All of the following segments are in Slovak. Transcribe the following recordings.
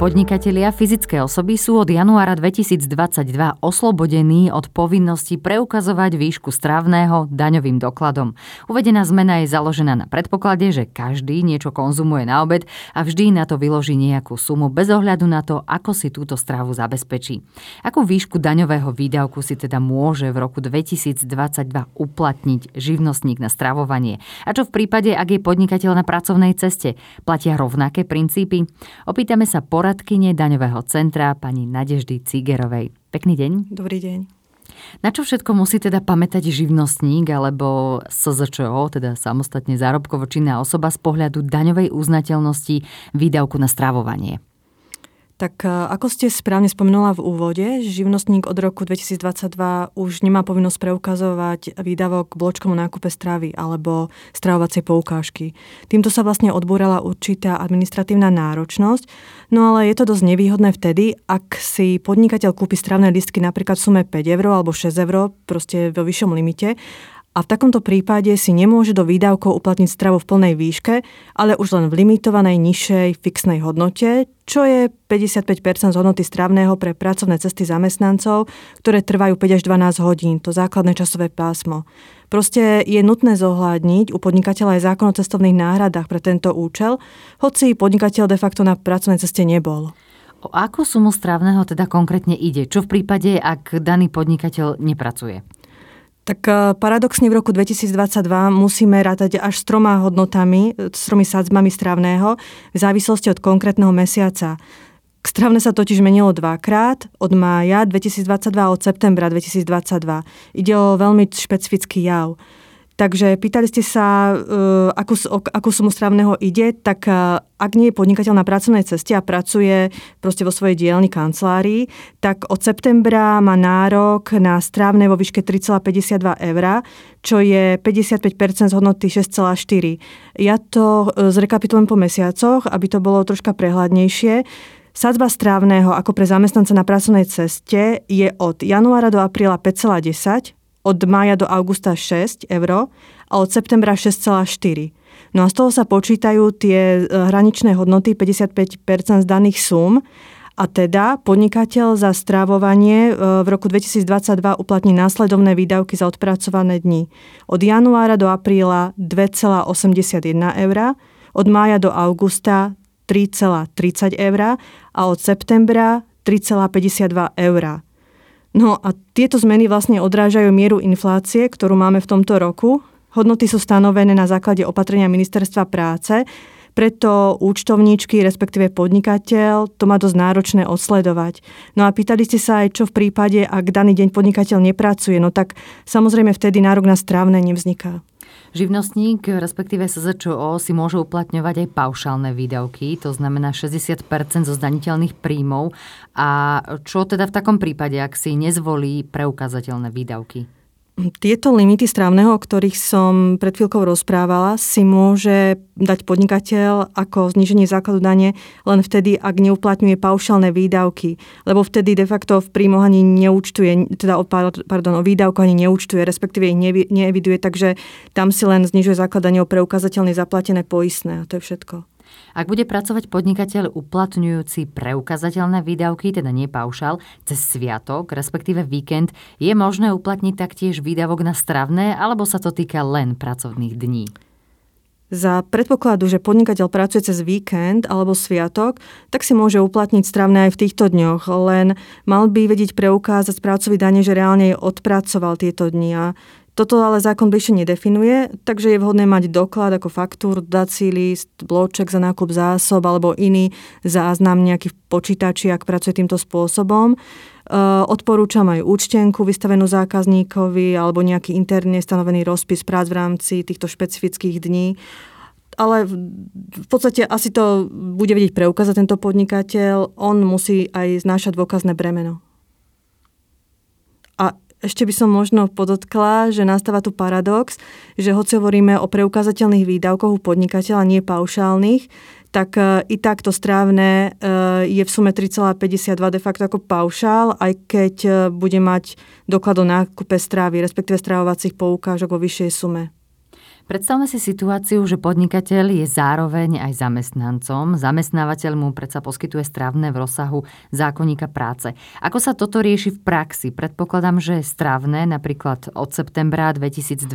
Podnikatelia fyzické osoby sú od januára 2022 oslobodení od povinnosti preukazovať výšku strávného daňovým dokladom. Uvedená zmena je založená na predpoklade, že každý niečo konzumuje na obed a vždy na to vyloží nejakú sumu bez ohľadu na to, ako si túto strávu zabezpečí. Akú výšku daňového výdavku si teda môže v roku 2022 uplatniť živnostník na stravovanie? A čo v prípade, ak je podnikateľ na pracovnej ceste? Platia rovnaké princípy? Opýtame sa porad poradkyne daňového centra pani Nadeždy Cigerovej. Pekný deň. Dobrý deň. Na čo všetko musí teda pamätať živnostník alebo SZČO, teda samostatne zárobkovo činná osoba z pohľadu daňovej uznateľnosti výdavku na stravovanie? Tak e, ako ste správne spomenula v úvode, živnostník od roku 2022 už nemá povinnosť preukazovať výdavok k bločkomu nákupe stravy alebo stravovacej poukážky. Týmto sa vlastne odbúrala určitá administratívna náročnosť, no ale je to dosť nevýhodné vtedy, ak si podnikateľ kúpi stravné listky napríklad v sume 5 eur alebo 6 eur, proste vo vyššom limite a v takomto prípade si nemôže do výdavkov uplatniť stravu v plnej výške, ale už len v limitovanej nižšej fixnej hodnote, čo je 55% z hodnoty stravného pre pracovné cesty zamestnancov, ktoré trvajú 5 až 12 hodín, to základné časové pásmo. Proste je nutné zohľadniť u podnikateľa aj zákon o cestovných náhradách pre tento účel, hoci podnikateľ de facto na pracovnej ceste nebol. O akú sumu strávneho teda konkrétne ide? Čo v prípade, ak daný podnikateľ nepracuje? Tak e, paradoxne v roku 2022 musíme rátať až s troma hodnotami, e, s tromi sadzbami strávneho v závislosti od konkrétneho mesiaca. Strávne sa totiž menilo dvakrát, od mája 2022 a od septembra 2022. Ide o veľmi špecifický jav. Takže pýtali ste sa, akú, akú sumu strávneho ide, tak uh, ak nie je podnikateľ na pracovnej ceste a pracuje proste vo svojej dielni kancelárii, tak od septembra má nárok na strávne vo výške 3,52 eur, čo je 55% z hodnoty 6,4. Ja to uh, zrekapitulujem po mesiacoch, aby to bolo troška prehľadnejšie. Sadzba strávneho ako pre zamestnanca na pracovnej ceste je od januára do apríla 5,10 od mája do augusta 6 eur a od septembra 6,4. No a z toho sa počítajú tie e, hraničné hodnoty 55% z daných sum a teda podnikateľ za strávovanie e, v roku 2022 uplatní následovné výdavky za odpracované dni. Od januára do apríla 2,81 eur, od mája do augusta 3,30 eur a od septembra 3,52 eur. No a tieto zmeny vlastne odrážajú mieru inflácie, ktorú máme v tomto roku. Hodnoty sú stanovené na základe opatrenia Ministerstva práce, preto účtovníčky, respektíve podnikateľ, to má dosť náročné odsledovať. No a pýtali ste sa aj, čo v prípade, ak daný deň podnikateľ nepracuje, no tak samozrejme vtedy nárok na strávne nevzniká. Živnostník, respektíve SZČO, si môže uplatňovať aj paušálne výdavky, to znamená 60% zo zdaniteľných príjmov. A čo teda v takom prípade, ak si nezvolí preukázateľné výdavky? Tieto limity strávneho, o ktorých som pred chvíľkou rozprávala, si môže dať podnikateľ ako zníženie základu dane len vtedy, ak neuplatňuje paušálne výdavky, lebo vtedy de facto v príjmoch ani neúčtuje, teda pardon, o výdavku ani neúčtuje, respektíve ich neeviduje, takže tam si len znižuje základ dane o preukázateľne zaplatené poistné a to je všetko. Ak bude pracovať podnikateľ uplatňujúci preukazateľné výdavky, teda nie paušal, cez sviatok, respektíve víkend, je možné uplatniť taktiež výdavok na stravné, alebo sa to týka len pracovných dní? Za predpokladu, že podnikateľ pracuje cez víkend alebo sviatok, tak si môže uplatniť stravné aj v týchto dňoch, len mal by vedieť preukázať správcovi dane, že reálne odpracoval tieto dni a toto ale zákon bližšie nedefinuje, takže je vhodné mať doklad ako faktúr, dací list, bloček za nákup zásob alebo iný záznam nejaký v počítači, ak pracuje týmto spôsobom. Uh, odporúčam aj účtenku vystavenú zákazníkovi alebo nejaký interne stanovený rozpis prác v rámci týchto špecifických dní. Ale v podstate asi to bude vedieť preukázať tento podnikateľ. On musí aj znášať dôkazné bremeno. A ešte by som možno podotkla, že nastáva tu paradox, že hoci hovoríme o preukázateľných výdavkoch u podnikateľa, nie paušálnych, tak e, i takto strávne e, je v sume 3,52 de facto ako paušál, aj keď e, bude mať doklad o nákupe strávy, respektíve strávovacích poukážok vo vyššej sume. Predstavme si situáciu, že podnikateľ je zároveň aj zamestnancom. Zamestnávateľ mu predsa poskytuje strávne v rozsahu zákonníka práce. Ako sa toto rieši v praxi? Predpokladám, že strávne napríklad od septembra 2022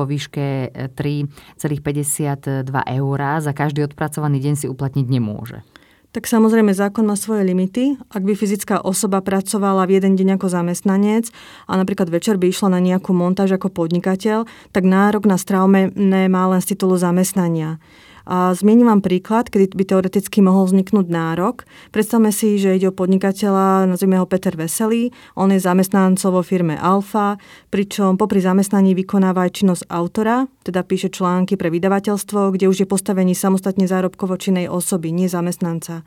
vo výške 3,52 eur za každý odpracovaný deň si uplatniť nemôže. Tak samozrejme zákon má svoje limity. Ak by fyzická osoba pracovala v jeden deň ako zamestnanec a napríklad večer by išla na nejakú montáž ako podnikateľ, tak nárok na strávne má len z titulu zamestnania. A zmiením vám príklad, kedy by teoreticky mohol vzniknúť nárok. Predstavme si, že ide o podnikateľa, nazvime ho Peter Veselý. On je zamestnancov vo firme Alfa, pričom popri zamestnaní vykonáva aj činnosť autora, teda píše články pre vydavateľstvo, kde už je postavení samostatne zárobkovo činnej osoby, nie zamestnanca.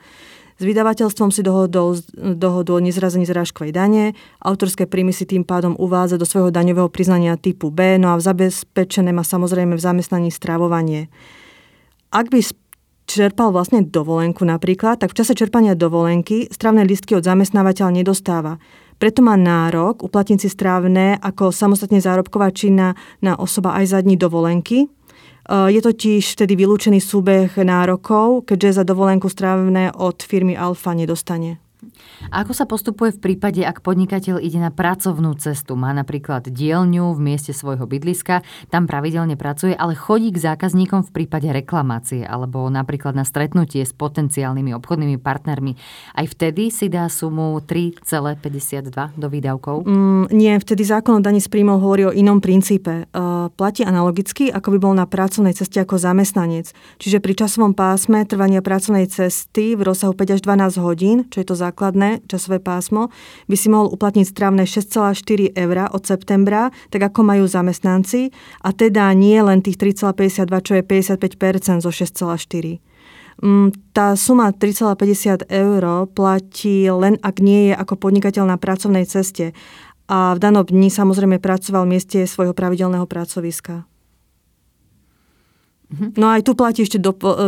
S vydavateľstvom si dohodol dohodu o nezrazení zrážkovej dane, autorské príjmy si tým pádom uvádza do svojho daňového priznania typu B, no a v zabezpečené má samozrejme v zamestnaní strávovanie. Ak by čerpal vlastne dovolenku napríklad, tak v čase čerpania dovolenky strávne listky od zamestnávateľa nedostáva. Preto má nárok uplatniť si strávne ako samostatne zárobková činná na osoba aj za dní dovolenky. E, je totiž vtedy vylúčený súbeh nárokov, keďže za dovolenku strávne od firmy Alfa nedostane. Ako sa postupuje v prípade, ak podnikateľ ide na pracovnú cestu? Má napríklad dielňu v mieste svojho bydliska, tam pravidelne pracuje, ale chodí k zákazníkom v prípade reklamácie alebo napríklad na stretnutie s potenciálnymi obchodnými partnermi. Aj vtedy si dá sumu 3,52 do výdavkov? Mm, nie, vtedy zákon o daní z príjmov hovorí o inom princípe. Uh, platí analogicky, ako by bol na pracovnej ceste ako zamestnanec. Čiže pri časovom pásme trvania pracovnej cesty v rozsahu 5 až 12 hodín, čo je to základné, časové pásmo, by si mohol uplatniť strávne 6,4 eur od septembra, tak ako majú zamestnanci, a teda nie len tých 3,52, čo je 55% zo 6,4. Mm, tá suma 3,50 eur platí len ak nie je ako podnikateľ na pracovnej ceste a v danom dni samozrejme pracoval v mieste svojho pravidelného pracoviska. Mhm. No aj tu platí ešte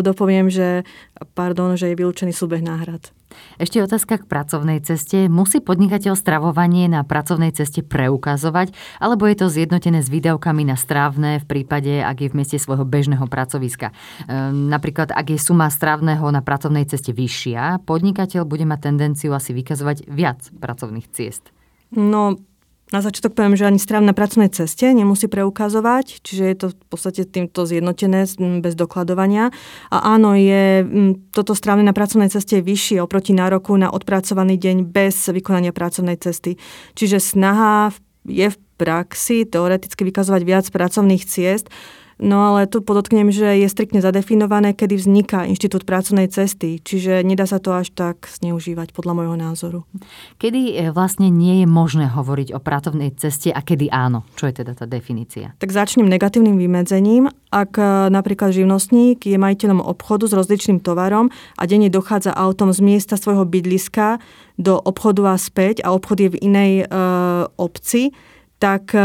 dopoviem, že, pardon, že je vylúčený súbeh náhrad. Ešte otázka k pracovnej ceste. Musí podnikateľ stravovanie na pracovnej ceste preukazovať, alebo je to zjednotené s výdavkami na strávne v prípade, ak je v mieste svojho bežného pracoviska? Ehm, napríklad, ak je suma strávneho na pracovnej ceste vyššia, podnikateľ bude mať tendenciu asi vykazovať viac pracovných ciest. No, na začiatok poviem, že ani stráv na pracovnej ceste nemusí preukazovať, čiže je to v podstate týmto zjednotené bez dokladovania. A áno, je toto strávne na pracovnej ceste vyššie oproti nároku na odpracovaný deň bez vykonania pracovnej cesty. Čiže snaha je v praxi teoreticky vykazovať viac pracovných ciest, No ale tu podotknem, že je striktne zadefinované, kedy vzniká inštitút pracovnej cesty, čiže nedá sa to až tak zneužívať podľa môjho názoru. Kedy e, vlastne nie je možné hovoriť o pracovnej ceste a kedy áno? Čo je teda tá definícia? Tak začnem negatívnym vymedzením. Ak e, napríklad živnostník je majiteľom obchodu s rozličným tovarom a denne dochádza autom z miesta svojho bydliska do obchodu a späť a obchod je v inej e, obci, tak e,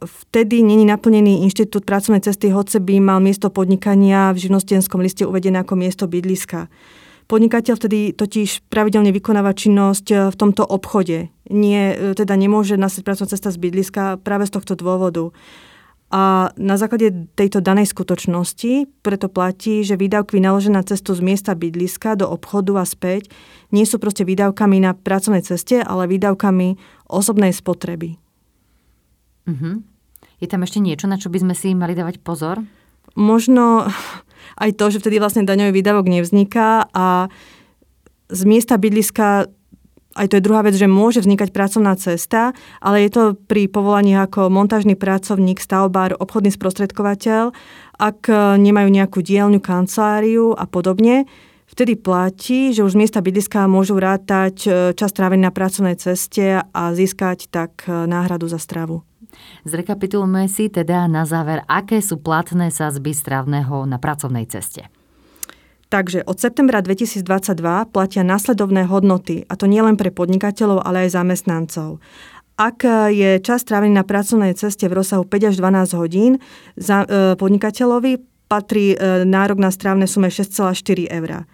vtedy není naplnený inštitút pracovnej cesty, hoci by mal miesto podnikania v živnostenskom liste uvedené ako miesto bydliska. Podnikateľ vtedy totiž pravidelne vykonáva činnosť e, v tomto obchode. Nie, e, teda nemôže nastať pracovná cesta z bydliska práve z tohto dôvodu. A na základe tejto danej skutočnosti preto platí, že výdavky vynaložené na cestu z miesta bydliska do obchodu a späť nie sú proste výdavkami na pracovnej ceste, ale výdavkami osobnej spotreby. Uh-huh. Je tam ešte niečo, na čo by sme si mali dávať pozor? Možno aj to, že vtedy vlastne daňový výdavok nevzniká a z miesta bydliska aj to je druhá vec, že môže vznikať pracovná cesta, ale je to pri povolaní ako montážny pracovník, stavbár, obchodný sprostredkovateľ, ak nemajú nejakú dielňu, kanceláriu a podobne, vtedy platí, že už z miesta bydliska môžu rátať e, čas trávený na pracovnej ceste a získať tak e, náhradu za stravu. Zrekapitulujme si teda na záver, aké sú platné sazby stravného na pracovnej ceste. Takže od septembra 2022 platia následovné hodnoty, a to nielen pre podnikateľov, ale aj zamestnancov. Ak je čas strávený na pracovnej ceste v rozsahu 5 až 12 hodín, za, e, podnikateľovi patrí e, nárok na strávne sume 6,4 eur.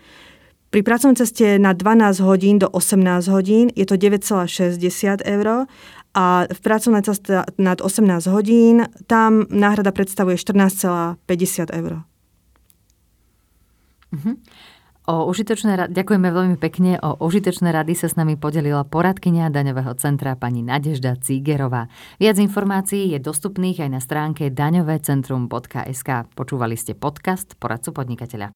Pri pracovnej ceste na 12 hodín do 18 hodín je to 9,60 eur a v pracovná cesta nad 18 hodín tam náhrada predstavuje 14,50 eur. Uh-huh. O užitočné rady, ďakujeme veľmi pekne. O užitočné rady sa s nami podelila poradkynia daňového centra pani Nadežda Cígerová. Viac informácií je dostupných aj na stránke daňovecentrum.sk. Počúvali ste podcast Poradcu podnikateľa.